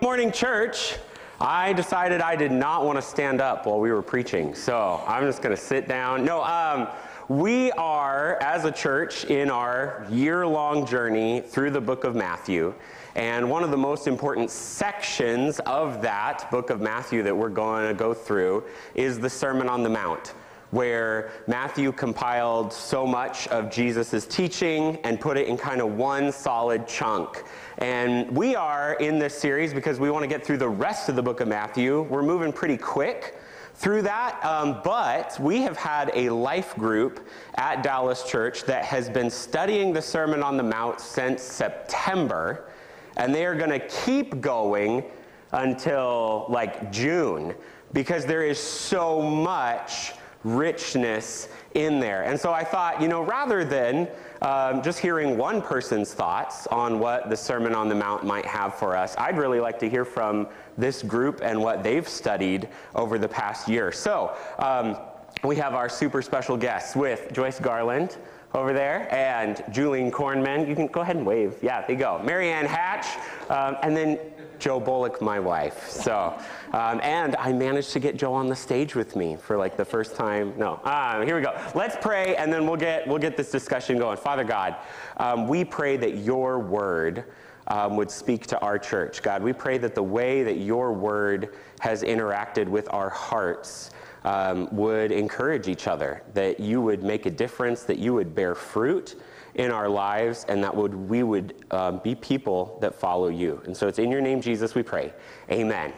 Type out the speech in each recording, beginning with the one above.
Morning, church. I decided I did not want to stand up while we were preaching, so I'm just going to sit down. No, um, we are, as a church, in our year long journey through the book of Matthew. And one of the most important sections of that book of Matthew that we're going to go through is the Sermon on the Mount where Matthew compiled so much of Jesus' teaching and put it in kind of one solid chunk. And we are in this series because we want to get through the rest of the book of Matthew. We're moving pretty quick through that, um, but we have had a life group at Dallas Church that has been studying the Sermon on the Mount since September, and they are going to keep going until like June because there is so much richness in there. And so I thought, you know, rather than um, just hearing one person's thoughts on what the Sermon on the Mount might have for us, I'd really like to hear from this group and what they've studied over the past year. So um, we have our super special guests with Joyce Garland over there and Julian Kornman. You can go ahead and wave. Yeah, there you go. Marianne Hatch, um, and then Joe Bullock, my wife. So, um, and I managed to get Joe on the stage with me for like the first time. No, um, here we go. Let's pray, and then we'll get we'll get this discussion going. Father God, um, we pray that Your Word. Um, would speak to our church. God, we pray that the way that your word has interacted with our hearts um, would encourage each other, that you would make a difference, that you would bear fruit, in our lives and that would, we would um, be people that follow you. And so it's in your name, Jesus, we pray. Amen.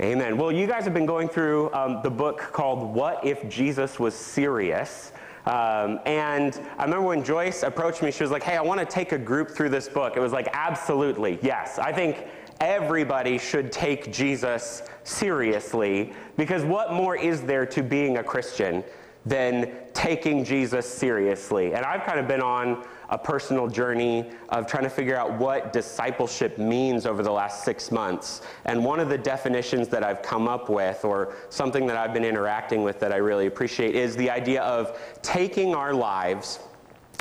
Amen. Well, you guys have been going through um, the book called What If Jesus Was Serious? Um, and I remember when Joyce approached me, she was like, Hey, I want to take a group through this book. It was like, Absolutely, yes. I think everybody should take Jesus seriously because what more is there to being a Christian than taking Jesus seriously. And I've kind of been on a personal journey of trying to figure out what discipleship means over the last six months. And one of the definitions that I've come up with, or something that I've been interacting with that I really appreciate, is the idea of taking our lives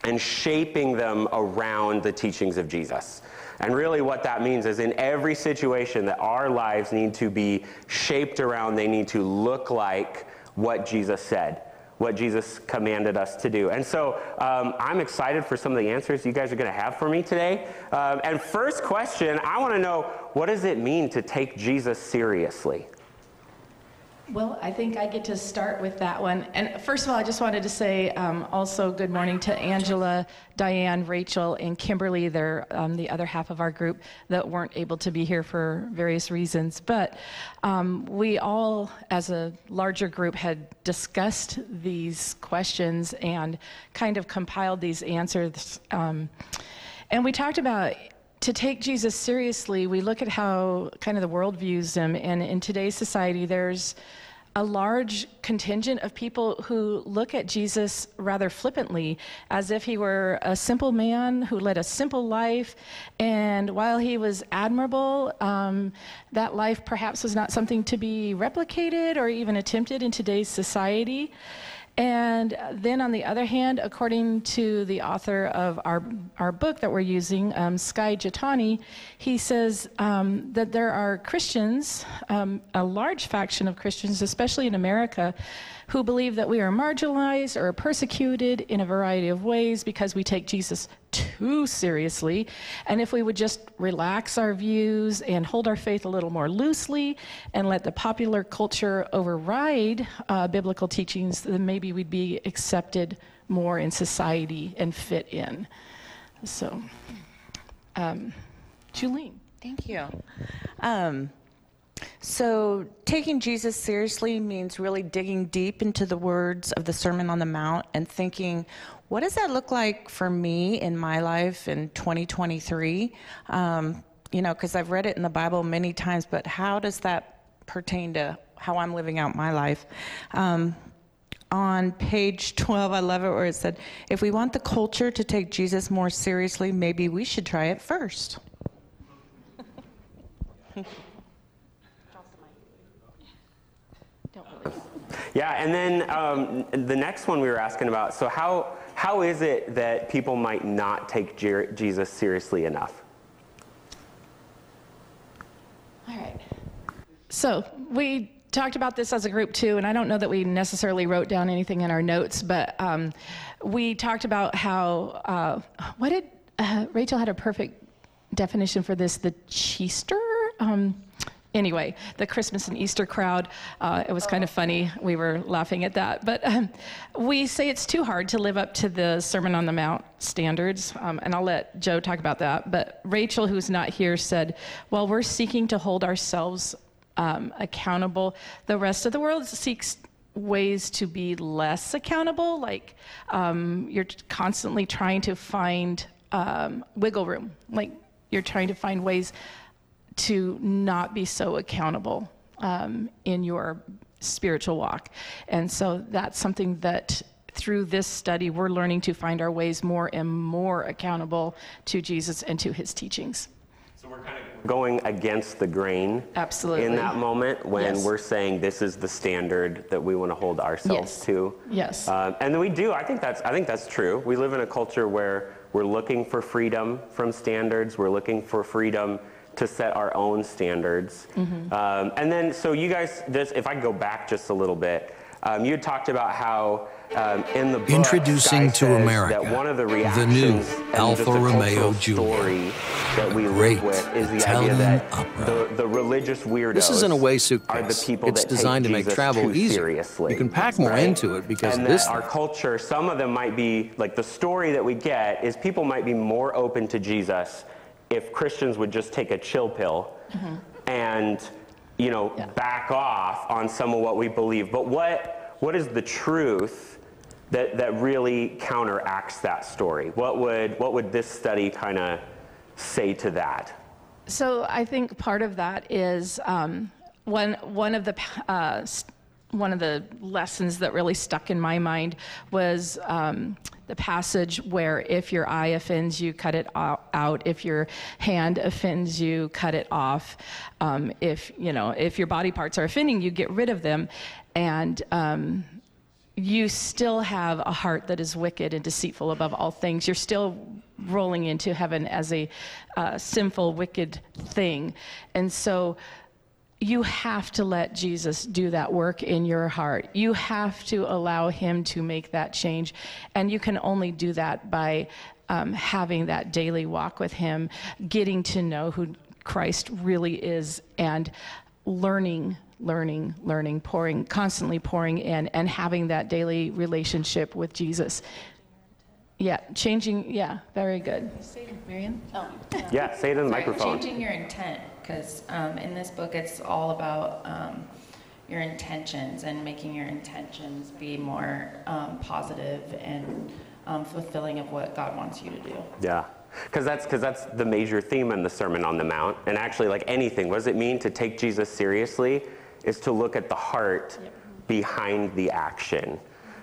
and shaping them around the teachings of Jesus. And really, what that means is in every situation that our lives need to be shaped around, they need to look like what Jesus said what Jesus commanded us to do. And so um, I'm excited for some of the answers you guys are going to have for me today. Um, and first question I want to know what does it mean to take Jesus seriously? Well, I think I get to start with that one. And first of all, I just wanted to say um, also good morning to Angela, Diane, Rachel, and Kimberly. They're um, the other half of our group that weren't able to be here for various reasons. But um, we all, as a larger group, had discussed these questions and kind of compiled these answers. Um, and we talked about to take Jesus seriously, we look at how kind of the world views him. And in today's society, there's a large contingent of people who look at Jesus rather flippantly, as if he were a simple man who led a simple life. And while he was admirable, um, that life perhaps was not something to be replicated or even attempted in today's society. And then, on the other hand, according to the author of our, our book that we're using, um, Skye Jethani, he says um, that there are Christians, um, a large faction of Christians, especially in America, who believe that we are marginalized or persecuted in a variety of ways because we take Jesus too seriously. And if we would just relax our views and hold our faith a little more loosely and let the popular culture override uh, biblical teachings, then maybe we'd be accepted more in society and fit in. So, um, Julene. Thank you. Um, so, taking Jesus seriously means really digging deep into the words of the Sermon on the Mount and thinking, what does that look like for me in my life in 2023? Um, you know, because I've read it in the Bible many times, but how does that pertain to how I'm living out my life? Um, on page 12, I love it where it said, if we want the culture to take Jesus more seriously, maybe we should try it first. Yeah, and then um, the next one we were asking about so, how, how is it that people might not take Jesus seriously enough? All right. So we talked about this as a group too, and I don't know that we necessarily wrote down anything in our notes, but um, we talked about how uh, what did uh, Rachel had a perfect definition for this the Cheester. Um, anyway, the Christmas and Easter crowd. Uh, it was kind of funny. We were laughing at that. But um, we say it's too hard to live up to the Sermon on the Mount standards. Um, and I'll let Joe talk about that. But Rachel, who's not here, said, well, we're seeking to hold ourselves um, accountable. The rest of the world seeks ways to be less accountable. Like um, you're constantly trying to find um, wiggle room. Like you're trying to find ways to not be so accountable um, in your spiritual walk. And so that's something that through this study, we're learning to find our ways more and more accountable to Jesus and to his teachings. So we're kind of going against the grain Absolutely. in that moment when Yes. we're saying this is the standard that we want to hold ourselves Yes. to. Yes. Um, and then we do. I think that's. I think that's true. We live in a culture where we're looking for freedom from standards. We're looking for freedom to set our own standards. Mm-hmm. Um, and then, so you guys, this, if I go back just a little bit, um, you had talked about how um, in the book, Introducing Guy to says America, that one of the the new Alfa Romeo cultural Giulia. story that we Great live with is the Italian idea that the, the religious weirdos This is an away are the suitcase. people It's that designed take to make Jesus travel easier. seriously. You can pack more right? into it because and this our culture, some of them might be like the story that we get is people might be more open to Jesus if Christians would just take a chill pill and you know Yeah. back off on some of what we believe. But what what is the truth that that really counteracts that story? What would what would this study kind of say to that? So I think part of that is um, one one of the uh, one of the lessons that really stuck in my mind was um, the passage where if your eye offends you, cut it out. If your hand offends you, cut it off. Um, if you know if your body parts are offending you, get rid of them. And um, you still have a heart that is wicked and deceitful above all things. You're still rolling into heaven as a uh, sinful, wicked thing. And so you have to let Jesus do that work in your heart. You have to allow him to make that change. And you can only do that by um, having that daily walk with him, getting to know who Christ really is, and learning learning, learning, pouring, constantly pouring in, and having that daily relationship with Jesus. Yeah, changing. Yeah, very good. Marion? Oh. Yeah, say it in the Sorry, microphone. Changing your intent, because um, in this book, it's all about um, your intentions and making your intentions be more um, positive and um, fulfilling of what God wants you to do. Yeah. Because that's, cause that's the major theme in the Sermon on the Mount. And actually, like anything, what does it mean to take Jesus seriously? Is to look at the heart behind the action.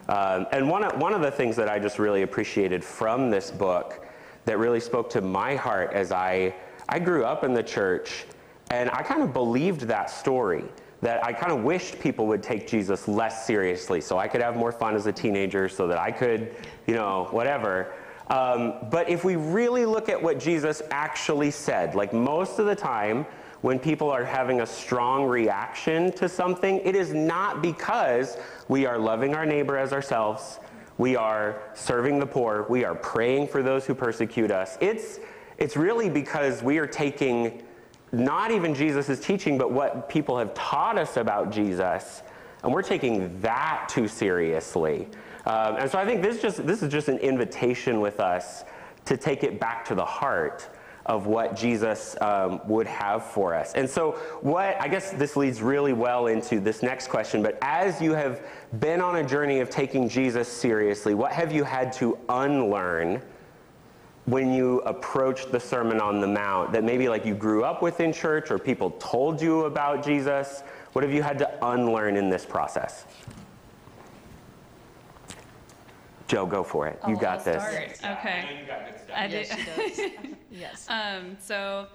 Um, and one of, one of the things that I just really appreciated from this book that really spoke to my heart as I, I grew up in the church and I kind of believed that story that I kind of wished people would take Jesus less seriously so I could have more fun as a teenager, so that I could, you know, whatever. Um, but if we really look at what Jesus actually said, like most of the time, when people are having a strong reaction to something, it is not because we are loving our neighbor as ourselves, we are serving the poor, we are praying for those who persecute us. It's, it's really because we are taking not even Jesus' teaching, but what people have taught us about Jesus, and we're taking that too seriously. Um, and so I think this, just, this is just an invitation with us to take it back to the heart of what Jesus um, would have for us. And so, what I guess this leads really well into this next question, but as you have been on a journey of taking Jesus seriously, what have you had to unlearn? When you approached the Sermon on the Mount that maybe like you grew up with in church or people told you about Jesus? What have you had to unlearn in this process? Joe, go for it. You Oh, got I'll this. start. Okay. I did. Yes. um, so,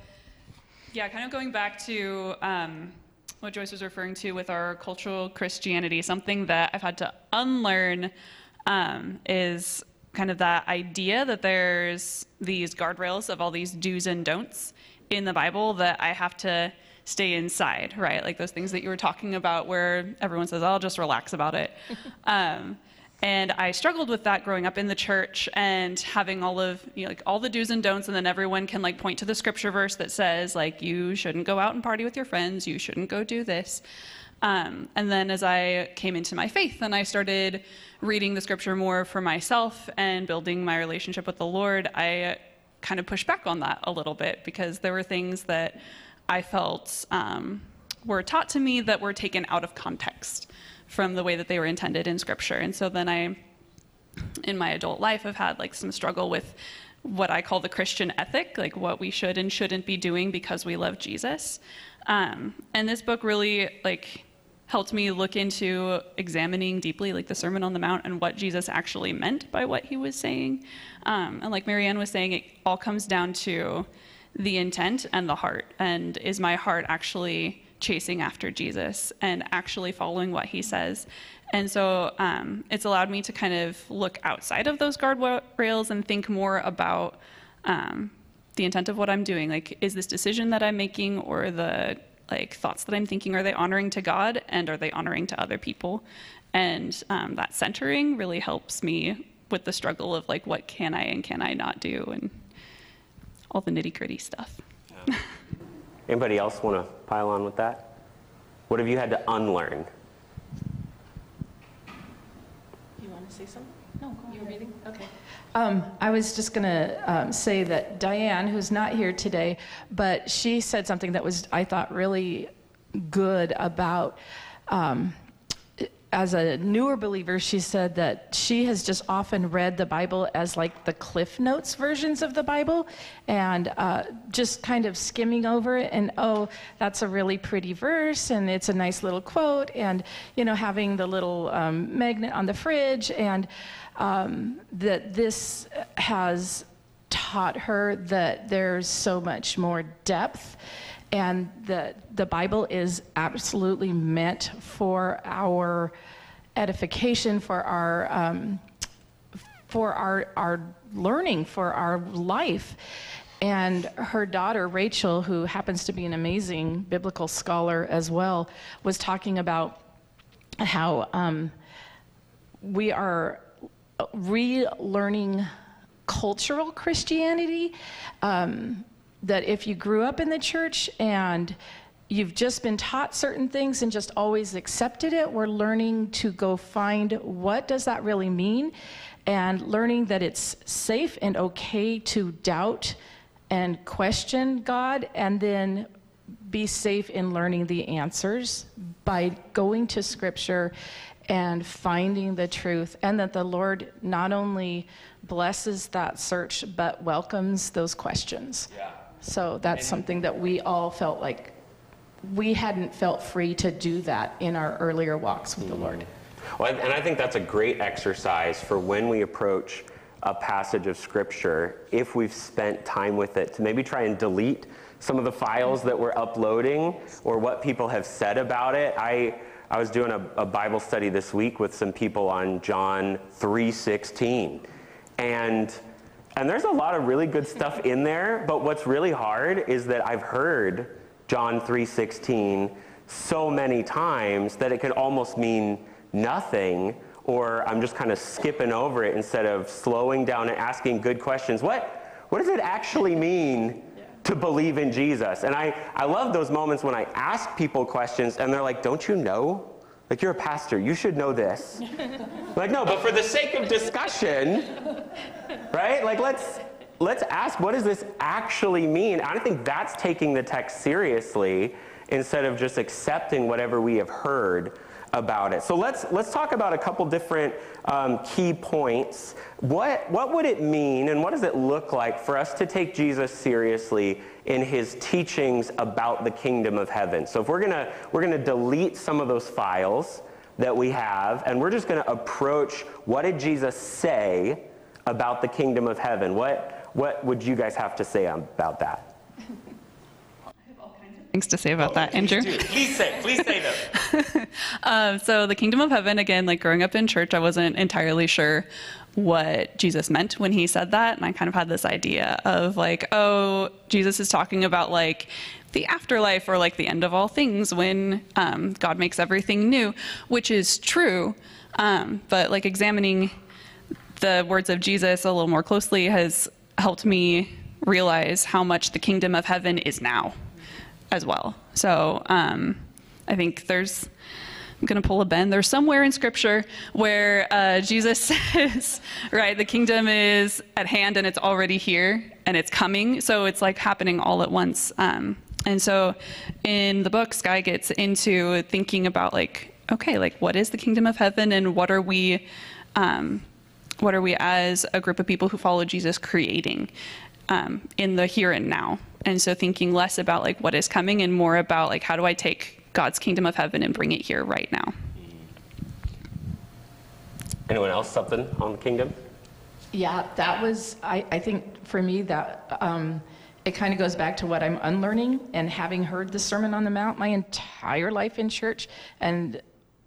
yeah, kind of going back to um, what Joyce was referring to with our cultural Christianity, something that I've had to unlearn um, is kind of that idea that there's these guardrails of all these do's and don'ts in the Bible that I have to stay inside, right? Like those things that you were talking about where everyone says, I'll just relax about it. um, and I struggled with that growing up in the church and having all of you know, like all the do's and don'ts, and then everyone can like point to the scripture verse that says like you shouldn't go out and party with your friends, you shouldn't go do this. Um, and then as I came into my faith and I started reading the scripture more for myself and building my relationship with the Lord, I kind of pushed back on that a little bit because there were things that I felt um, were taught to me that were taken out of context from the way that they were intended in scripture. And so then I, in my adult life, have had like some struggle with what I call the Christian ethic, like what we should and shouldn't be doing because we love Jesus. Um, and this book really like helped me look into examining deeply like the sermon on the mount and what jesus actually meant by what he was saying. Um, and like marianne was saying it all comes down to the intent and the heart. And is my heart actually chasing after jesus and actually following what he says? And so um, it's allowed me to kind of look outside of those guardrails and think more about um, the intent of what i'm doing. Like is this decision that i'm making or the like thoughts that I'm thinking, are they honoring to God and are they honoring to other people? And um, that centering really helps me with the struggle of like, what can I and can I not do, and all the nitty gritty stuff. Yeah. Anybody else want to pile on with that? What have you had to unlearn? You want to say something? No, go You reading? Okay. Um, I was just going to um, say that Diane, who's not here today, but she said something that was, I thought, really good about. Um, as a newer believer, she said that she has just often read the Bible as like the Cliff Notes versions of the Bible and uh, just kind of skimming over it and, oh, that's a really pretty verse and it's a nice little quote and, you know, having the little um, magnet on the fridge and um, that this has taught her that there's so much more depth and that the Bible is absolutely meant for our edification, for our um, for our our learning, for our life. And her daughter Rachel, who happens to be an amazing biblical scholar as well, was talking about how um, we are relearning cultural Christianity. Um, that if you grew up in the church and you've just been taught certain things and just always accepted it, we're learning to go find what does that really mean and learning that it's safe and okay to doubt and question God and then be safe in learning the answers by going to scripture and finding the truth, and that the Lord not only blesses that search, but welcomes those questions. Yeah. So that's something that we all felt like we hadn't felt free to do that in our earlier walks with mm-hmm. the Lord. Well, and I think that's a great exercise for when we approach a passage of Scripture, if we've spent time with it, to maybe try and delete some of the files that we're uploading or what people have said about it. I I was doing a, a Bible study this week with some people on John 3:16, and and there's a lot of really good stuff in there. But what's really hard is that I've heard John 3:16 so many times that it could almost mean nothing or I'm just kind of skipping over it instead of slowing down and asking good questions. What, what does it actually mean to believe in Jesus. And I, I love those moments when I ask people questions and they're like, Don't you know? Like, you're a pastor, you should know this. like, no, but for the sake of discussion, right? Like, let's. Let's ask, what does this actually mean? I don't think that's taking the text seriously instead of just accepting whatever we have heard about it. So let's let's talk about a couple different um, key points. What what would it mean, and what does it look like for us to take Jesus seriously in his teachings about the kingdom of heaven? So if we're gonna we're gonna delete some of those files that we have, and we're just gonna approach what did Jesus say about the kingdom of heaven? What what would you guys have to say about that? I have all kinds of things to say about that, Andrew. Please, do. please say, please say them. um, so the kingdom of heaven, again, like growing up in church, I wasn't entirely sure what Jesus meant when he said that. And I kind of had this idea of like, oh, Jesus is talking about like the afterlife or like the end of all things when um, God makes everything new, which is true. Um, but like examining the words of Jesus a little more closely has helped me realize how much the kingdom of heaven is now as well. So um, I think there's, I'm going to pull a Ben. There's somewhere in scripture where uh, Jesus says, right, the kingdom is at hand and it's already here and it's coming. So it's like happening all at once. Um, and so in the book, Skye gets into thinking about like, okay, like what is the kingdom of heaven and what are we, um, what are we as a group of people who follow Jesus creating um, in the here and now? And so thinking less about like what is coming and more about like how do I take God's kingdom of heaven and bring it here right now. Anyone else something on the kingdom? Yeah, that was, I, I think for me, that um, it kind of goes back to what I'm unlearning and having heard the Sermon on the Mount my entire life in church. And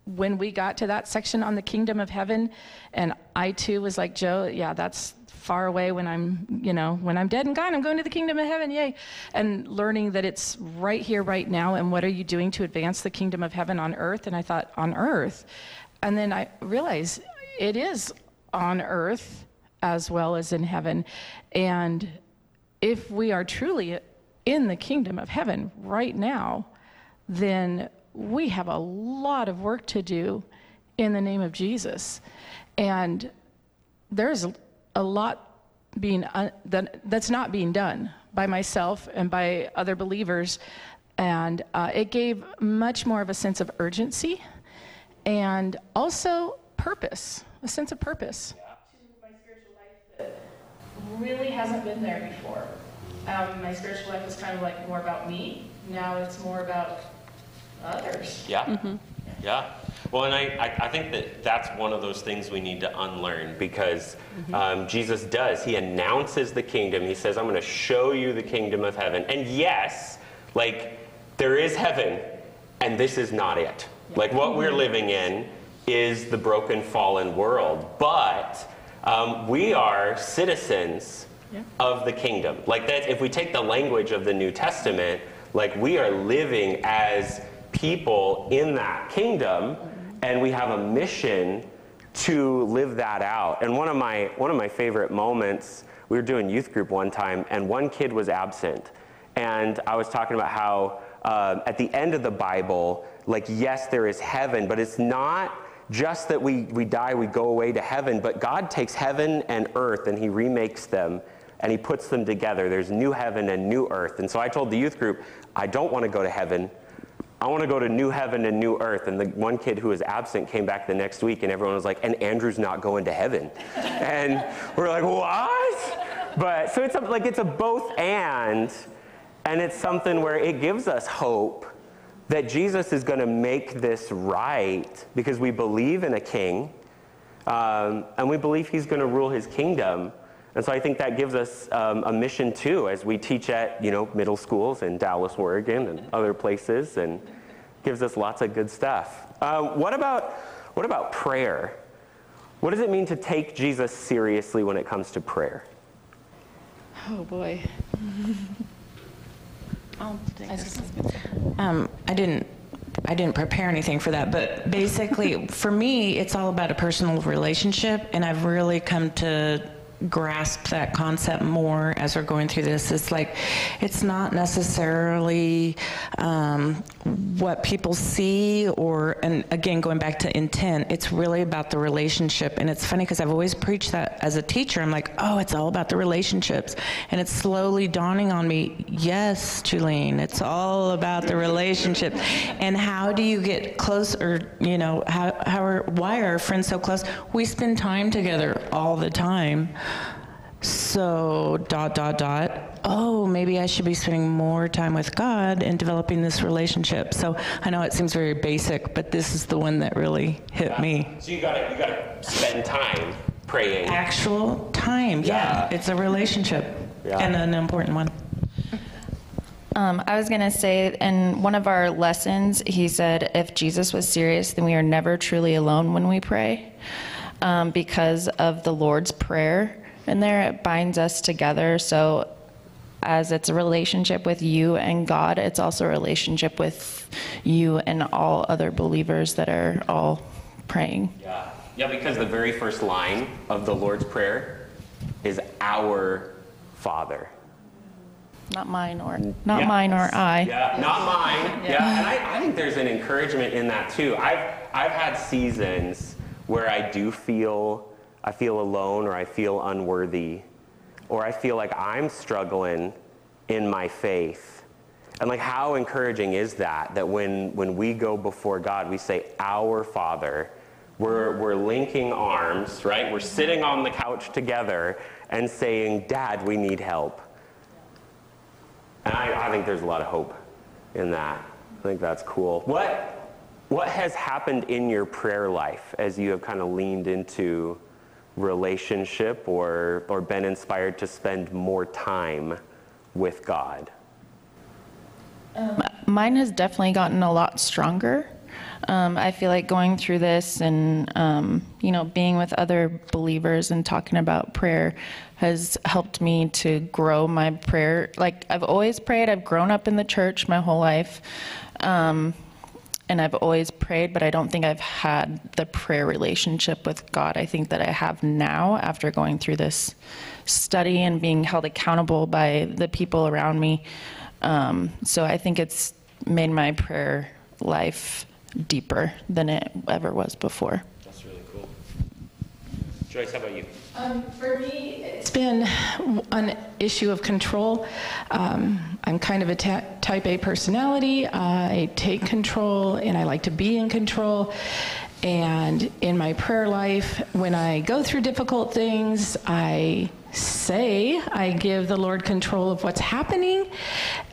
when we got to that section on the kingdom of heaven, and I too was like, Joe, yeah, that's far away when I'm, you know, when I'm dead and gone, I'm going to the kingdom of heaven, yay. And learning that it's right here, right now, and what are you doing to advance the kingdom of heaven on earth? And I thought, on earth? And then I realized it is on earth as well as in heaven. And if we are truly in the kingdom of heaven right now, then we have a lot of work to do in the name of Jesus. And there's a lot being uh, that, that's not being done by myself and by other believers. And uh, it gave much more of a sense of urgency and also purpose, a sense of purpose. My spiritual life that really hasn't been there before. Um, my spiritual life was kind of like more about me. Now it's more about others. Yeah. Mm-hmm. Yeah. Well, and I, I, I, think that that's one of those things we need to unlearn because mm-hmm. um, Jesus does. He announces the kingdom. He says, I'm going to show you the kingdom of heaven. And yes, like, there is heaven, and this is not it. Yeah. Like, what we're living in is the broken, fallen world. But um, we are citizens yeah. of the kingdom. Like, that, if we take the language of the New Testament, like, we are living as people in that kingdom and we have a mission to live that out. And one of my one of my favorite moments, we were doing youth group one time, and one kid was absent, and I was talking about how uh, at the end of the Bible, like yes, there is heaven, but it's not just that we we die, we go away to heaven, but God takes heaven and earth and He remakes them. And he puts them together. There's new heaven and new earth. And so I told the youth group, I don't want to go to heaven. I want to go to new heaven and new earth. And the one kid who was absent came back the next week, and everyone was like, and Andrew's not going to heaven. and we're like, what? But so it's a, like it's a both and, and it's something where it gives us hope that Jesus is going to make this right because we believe in a king um, and we believe he's going to rule his kingdom. And so I think that gives us um, a mission too, as we teach at you know middle schools in Dallas, Oregon, and other places, and gives us lots of good stuff. Uh, what about what about prayer? What does it mean to take Jesus seriously when it comes to prayer? Oh boy. Um, I didn't I didn't prepare anything for that, but basically, for me, it's all about a personal relationship, and I've really come to grasp that concept more as we're going through this. It's like it's not necessarily um, what people see, or and again going back to intent. It's really about the relationship, and it's funny because I've always preached that as a teacher. I'm like, oh, it's all about the relationships, and it's slowly dawning on me. Yes, Julene, it's all about the relationship, and how do you get close, or you know, how how are why are friends so close? We spend time together all the time. So, dot, dot, dot. Oh, maybe I should be spending more time with God and developing this relationship. So, I know it seems very basic, but this is the one that really hit yeah. me. So, you gotta, you gotta spend time praying. Actual time, yeah. yeah. It's a relationship yeah. and an important one. Um, I was going to say, in one of our lessons, he said, if Jesus was serious, then we are never truly alone when we pray. Um, because of the Lord's Prayer in there, it binds us together. So, as it's a relationship with you and God, it's also a relationship with you and all other believers that are all praying. Yeah. Yeah, because the very first line of the Lord's Prayer is our Father. Not mine or not Yeah. mine or I. Yeah, not mine. Yeah, and I, I think there's an encouragement in that too. I've I've had seasons where I do feel I feel alone or I feel unworthy, or I feel like I'm struggling in my faith. And like how encouraging is that that when when we go before God, we say, Our Father. We're, we're linking arms, right? We're sitting on the couch together and saying, Dad, we need help. And I, I think there's a lot of hope in that. I think that's cool. What, what has happened in your prayer life as you have kind of leaned into relationship or, or been inspired to spend more time with God? Mine has definitely gotten a lot stronger. Um, I feel like going through this and um, you know being with other believers and talking about prayer has helped me to grow my prayer. Like I've always prayed. I've grown up in the church my whole life, um, and I've always prayed. But I don't think I've had the prayer relationship with God. I think that I have now after going through this study and being held accountable by the people around me. Um, so I think it's made my prayer life deeper than it ever was before. That's really cool. Joyce, how about you? Um, for me, it's been an issue of control. Um, I'm kind of a ta- type A personality. I take control and I like to be in control. And in my prayer life, when I go through difficult things, I say I give the Lord control of what's happening,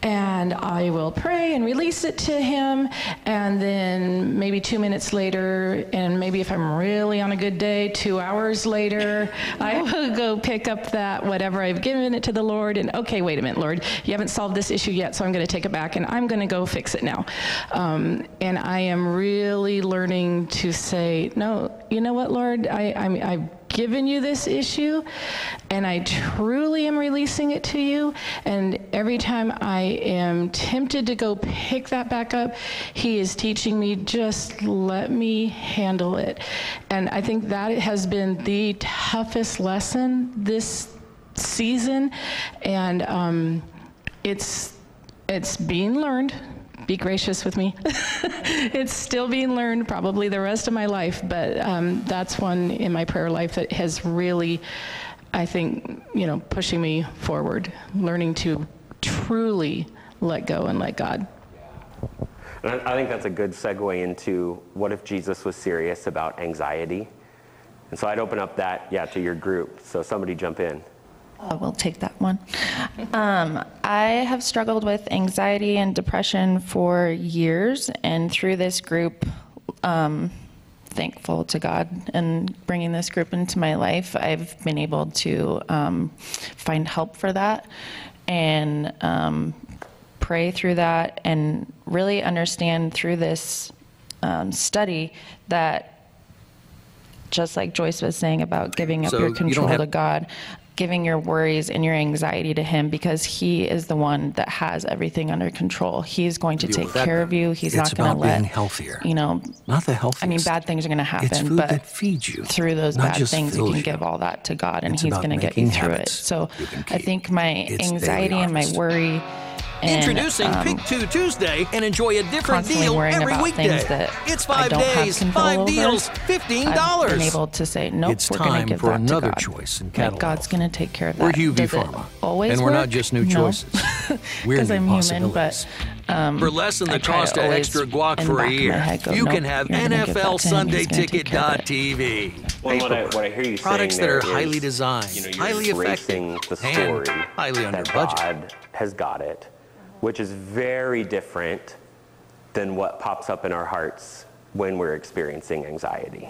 and I will pray and release it to Him. And then maybe two minutes later, and maybe if I'm really on a good day, two hours later, I will go pick up that whatever I've given it to the Lord. And okay, wait a minute, Lord, you haven't solved this issue yet, so I'm going to take it back and I'm going to go fix it now. Um, and I am really learning to say, no, you know what, Lord, I, I, I've given you this issue and I truly am releasing it to you. And every time I am tempted to go pick that back up, He is teaching me just let me handle it. And I think that has been the toughest lesson this season. And um, it's, it's being learned be gracious with me. it's still being learned, probably the rest of my life, but um, that's one in my prayer life that has really, I think, you know, pushing me forward, learning to truly let go and let God. And I I think that's a good segue into what if Jesus was serious about anxiety? And so I'd open up that, yeah, to your group. So somebody jump in. I will take that one. Um, I have struggled with anxiety and depression for years, and through this group, um, thankful to God and bringing this group into my life, I've been able to um, find help for that and um, pray through that and really understand through this um, study that just like Joyce was saying about giving up So your control to God, giving your worries and your anxiety to Him because He is the one that has everything under control. He's going to take that, care of you. He's not going to let being healthier. You know, Not the healthiest. I mean, bad things are going to happen, It's food but that feeds you, through those bad things, you can you. give all that to God, and It's He's going to get you through it. So I think my It's anxiety and my worry. And, Introducing um, Pick Two Tuesday and enjoy a different deal every about weekday. that It's five days, five deals, fifteen I've been dollars. able to say, nope, It's we're going time to give for that to another God. choice in Like, catalog. God's going to take care of that. We're UV Does it Pharma. always and we're not just new No. choices. We're Because new I'm human, but um, For less than the cost of extra guac for a back of my year, go, you nope, can have you're gonna give that to him, he's gonna take care of it. NFLSundayTicket.tv. Well, what I, what I hear you Products that are highly designed, you know, you're highly embracing effective, the and story highly under budget. God has got it, which is very different than what pops up in our hearts when we're experiencing anxiety.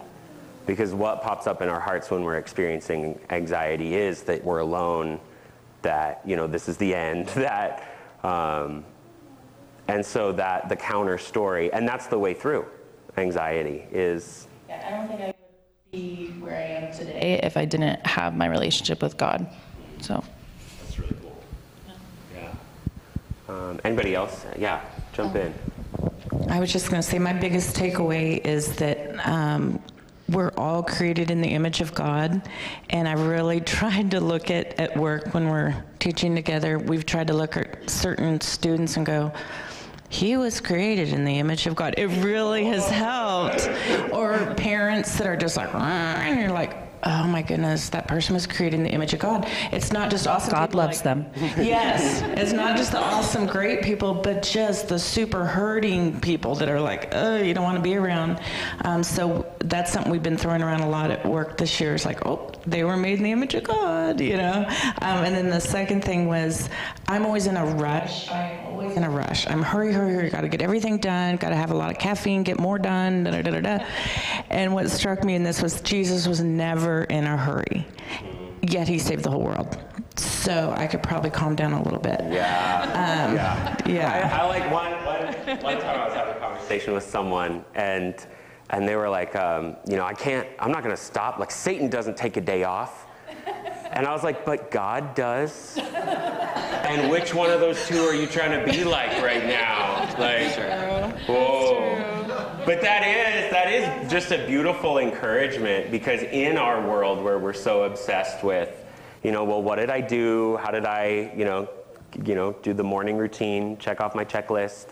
Because what pops up in our hearts when we're experiencing anxiety is that we're alone, that you know this is the end, that um, And so that the counter story, and that's the way through anxiety is Yeah, I don't think I would be where I am today if I didn't have my relationship with God. So. That's really cool. Yeah. Um, anybody else? Yeah, jump in. I was just going to say my biggest takeaway is that um, we're all created in the image of God, and I really tried to look at at work when we're teaching together. We've tried to look at certain students and go. He was created in the image of God. It really has helped. Or parents that are just like, and you're like, oh my goodness, that person was created in the image of God. It's not just awesome. God loves like- them. Yes, it's not just the awesome, great people, but just the super hurting people that are like, oh, you don't want to be around. Um, so that's something we've been throwing around a lot at work this year. It's like, oh, they were made in the image of God, you know. Um, and then the second thing was, I'm always in a rush. I'm always in a rush. I'm hurry, hurry, hurry. Got to get everything done. Got to have a lot of caffeine. Get more done. Da, da, da, da, da. And what struck me in this was Jesus was never in a hurry, yet he saved the whole world. So I could probably calm down a little bit. Yeah. yeah. yeah. I, I like one, one, one time I was having a conversation with someone and and they were like, um, you know, I can't, I'm not going to stop. Like Satan doesn't take a day off. And I was like, but God does. And which one of those two are you trying to be like right now? Like, whoa. But that is that is just a beautiful encouragement because in our world where we're so obsessed with, you know, well, what did I do? How did I, you know, you know, do the morning routine, check off my checklist,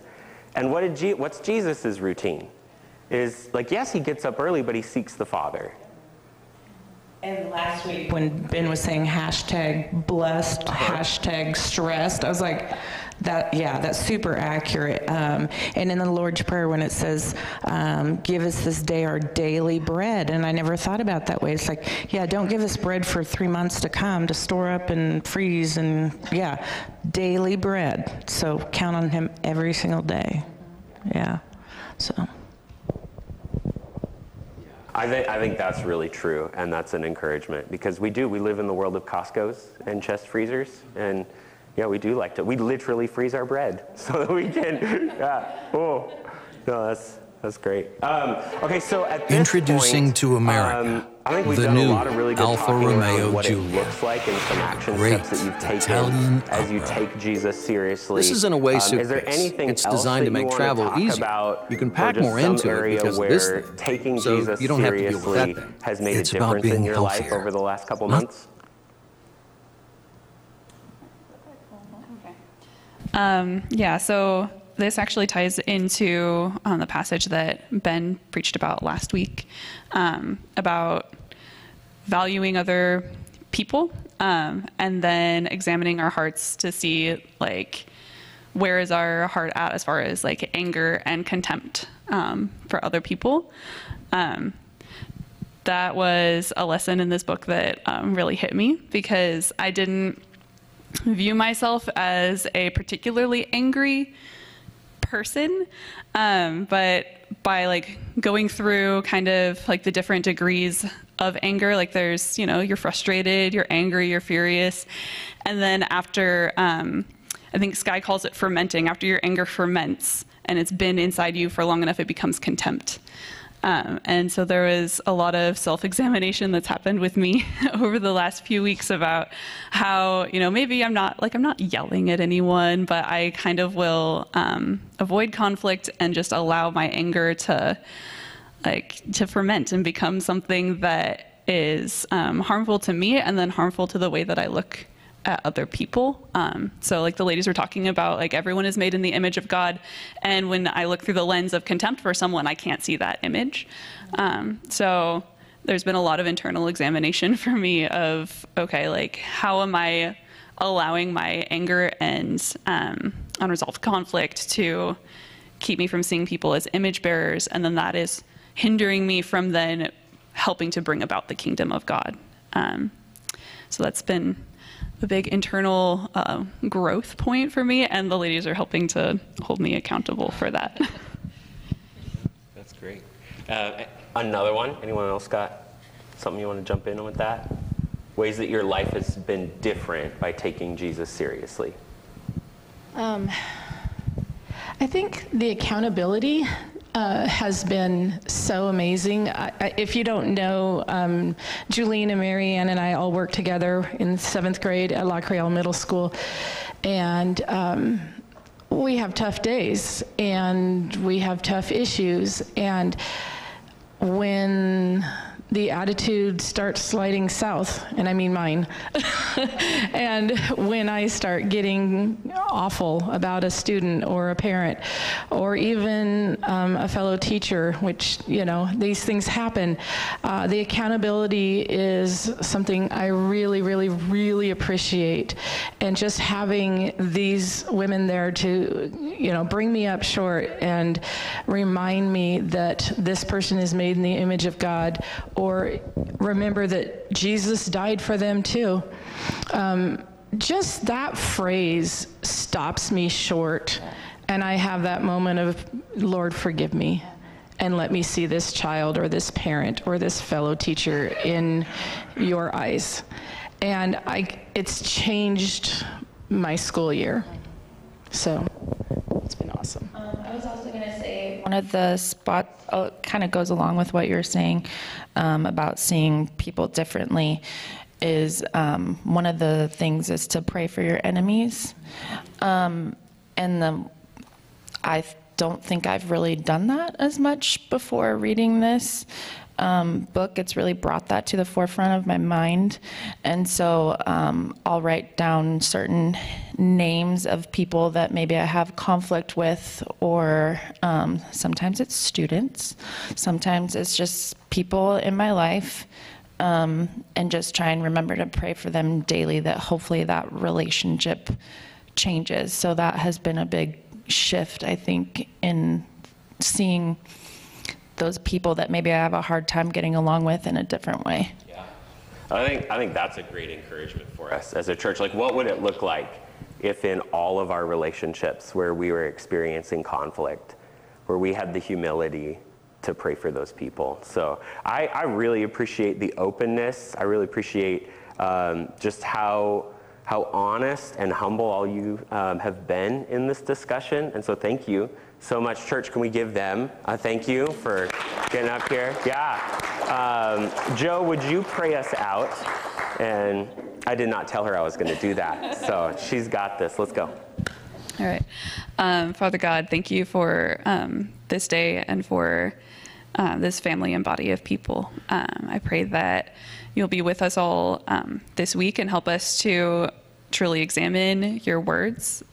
and what did Je- what's Jesus's routine? Is like yes, he gets up early, but he seeks the Father. And last week, when Ben was saying hashtag blessed, uh-huh. hashtag stressed, I was like, that, yeah, that's super accurate. Um, and in the Lord's Prayer, when it says, um, give us this day our daily bread, and I never thought about that way. It's like, yeah, don't give us bread for three months to come to store up and freeze, and yeah, daily bread. So count on Him every single day. Yeah, so. I think, I think that's really true, and that's an encouragement because we do. We live in the world of Costco's and chest freezers, and yeah, we do like to. We literally freeze our bread so that we can. Yeah. Oh, no, that's that's great. Um, okay, so at this Introducing point, to America, um, I think we've the done a new lot of really good Alfa Romeo Giulia. looks like and some action Great steps that you've taken Italian as you take Jesus seriously. This is an away Um, suitcase. Is there anything it's designed to make travel easier. About, you can pack more into it area because of where this thing. taking So Jesus you don't have to deal with that thing. has made It's a about difference being in your life healthier. over the last couple months? Um, yeah, so this actually ties into um, the passage that Ben preached about last week um, about valuing other people um, and then examining our hearts to see like where is our heart at as far as like anger and contempt um, for other people. Um, that was a lesson in this book that um, really hit me because I didn't view myself as a particularly angry person um, but by like going through kind of like the different degrees of anger like there's you know you're frustrated you're angry you're furious and then after um, i think Skye calls it fermenting after your anger ferments and it's been inside you for long enough it becomes contempt um, and so there was a lot of self examination that's happened with me over the last few weeks about how, you know, maybe I'm not like I'm not yelling at anyone, but I kind of will um, avoid conflict and just allow my anger to like to ferment and become something that is um, harmful to me and then harmful to the way that I look at other people. Um, so, like the ladies were talking about, like everyone is made in the image of God, and when I look through the lens of contempt for someone, I can't see that image. Um, so, there's been a lot of internal examination for me of, okay, like how am I allowing my anger and um, unresolved conflict to keep me from seeing people as image bearers, and then that is hindering me from then helping to bring about the kingdom of God. Um, so that's been a big internal uh, growth point for me, and the ladies are helping to hold me accountable for that. That's great. Uh, another one? Anyone else got something you want to jump in on with that? Ways that your life has been different by taking Jesus seriously. Um, I think the accountability uh, has been so amazing. I, I, if you don't know, um, Julene and Marianne and I all worked together in seventh grade at LaCreole Middle School, and um, we have tough days and we have tough issues. And when the attitude starts sliding south, and I mean mine. and when I start getting awful about a student or a parent or even um, a fellow teacher, which, you know, these things happen, uh, the accountability is something I really, really, really appreciate. And just having these women there to, you know, bring me up short and remind me that this person is made in the image of God or remember that Jesus died for them too. Um, just that phrase stops me short, and I have that moment of, Lord, forgive me. And let me see this child or this parent or this fellow teacher in your eyes. And I, it's changed my school year. So it's been awesome. Um, I was also going to say one of the spot uh, kind of goes along with what you're saying um, about seeing people differently. Is um, one of the things is to pray for your enemies, um, and the I don't think I've really done that as much before reading this um, book. It's really brought that to the forefront of my mind. And so um, I'll write down certain names of people that maybe I have conflict with, or um, sometimes it's students, sometimes it's just people in my life. Um, and just try and remember to pray for them daily that hopefully that relationship changes. So that has been a big shift, I think, in seeing those people that maybe I have a hard time getting along with in a different way. Yeah. I think, I think that's a great encouragement for us as a church. Like, what would it look like if in all of our relationships where we were experiencing conflict, where we had the humility to pray for those people? So I, I really appreciate the openness. I really appreciate um, just how how honest and humble all you um, have been in this discussion. And so thank you so much. Church, can we give them a thank you for getting up here? Yeah. Um, Joe, would you pray us out? And I did not tell her I was going to do that. So she's got this. Let's go. All right. Um, Father God, thank you for um, this day and for uh, this family and body of people. Um, I pray that you'll be with us all um, this week and help us to truly examine your words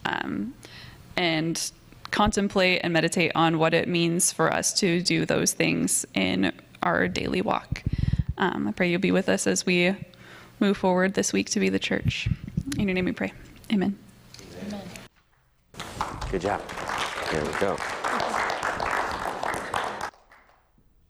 and contemplate and meditate on what it means for us to do those things in our daily walk. Um, I pray you'll be with us as we move forward this week to be the church. In your name we pray. Amen. Amen. Good job. There we go.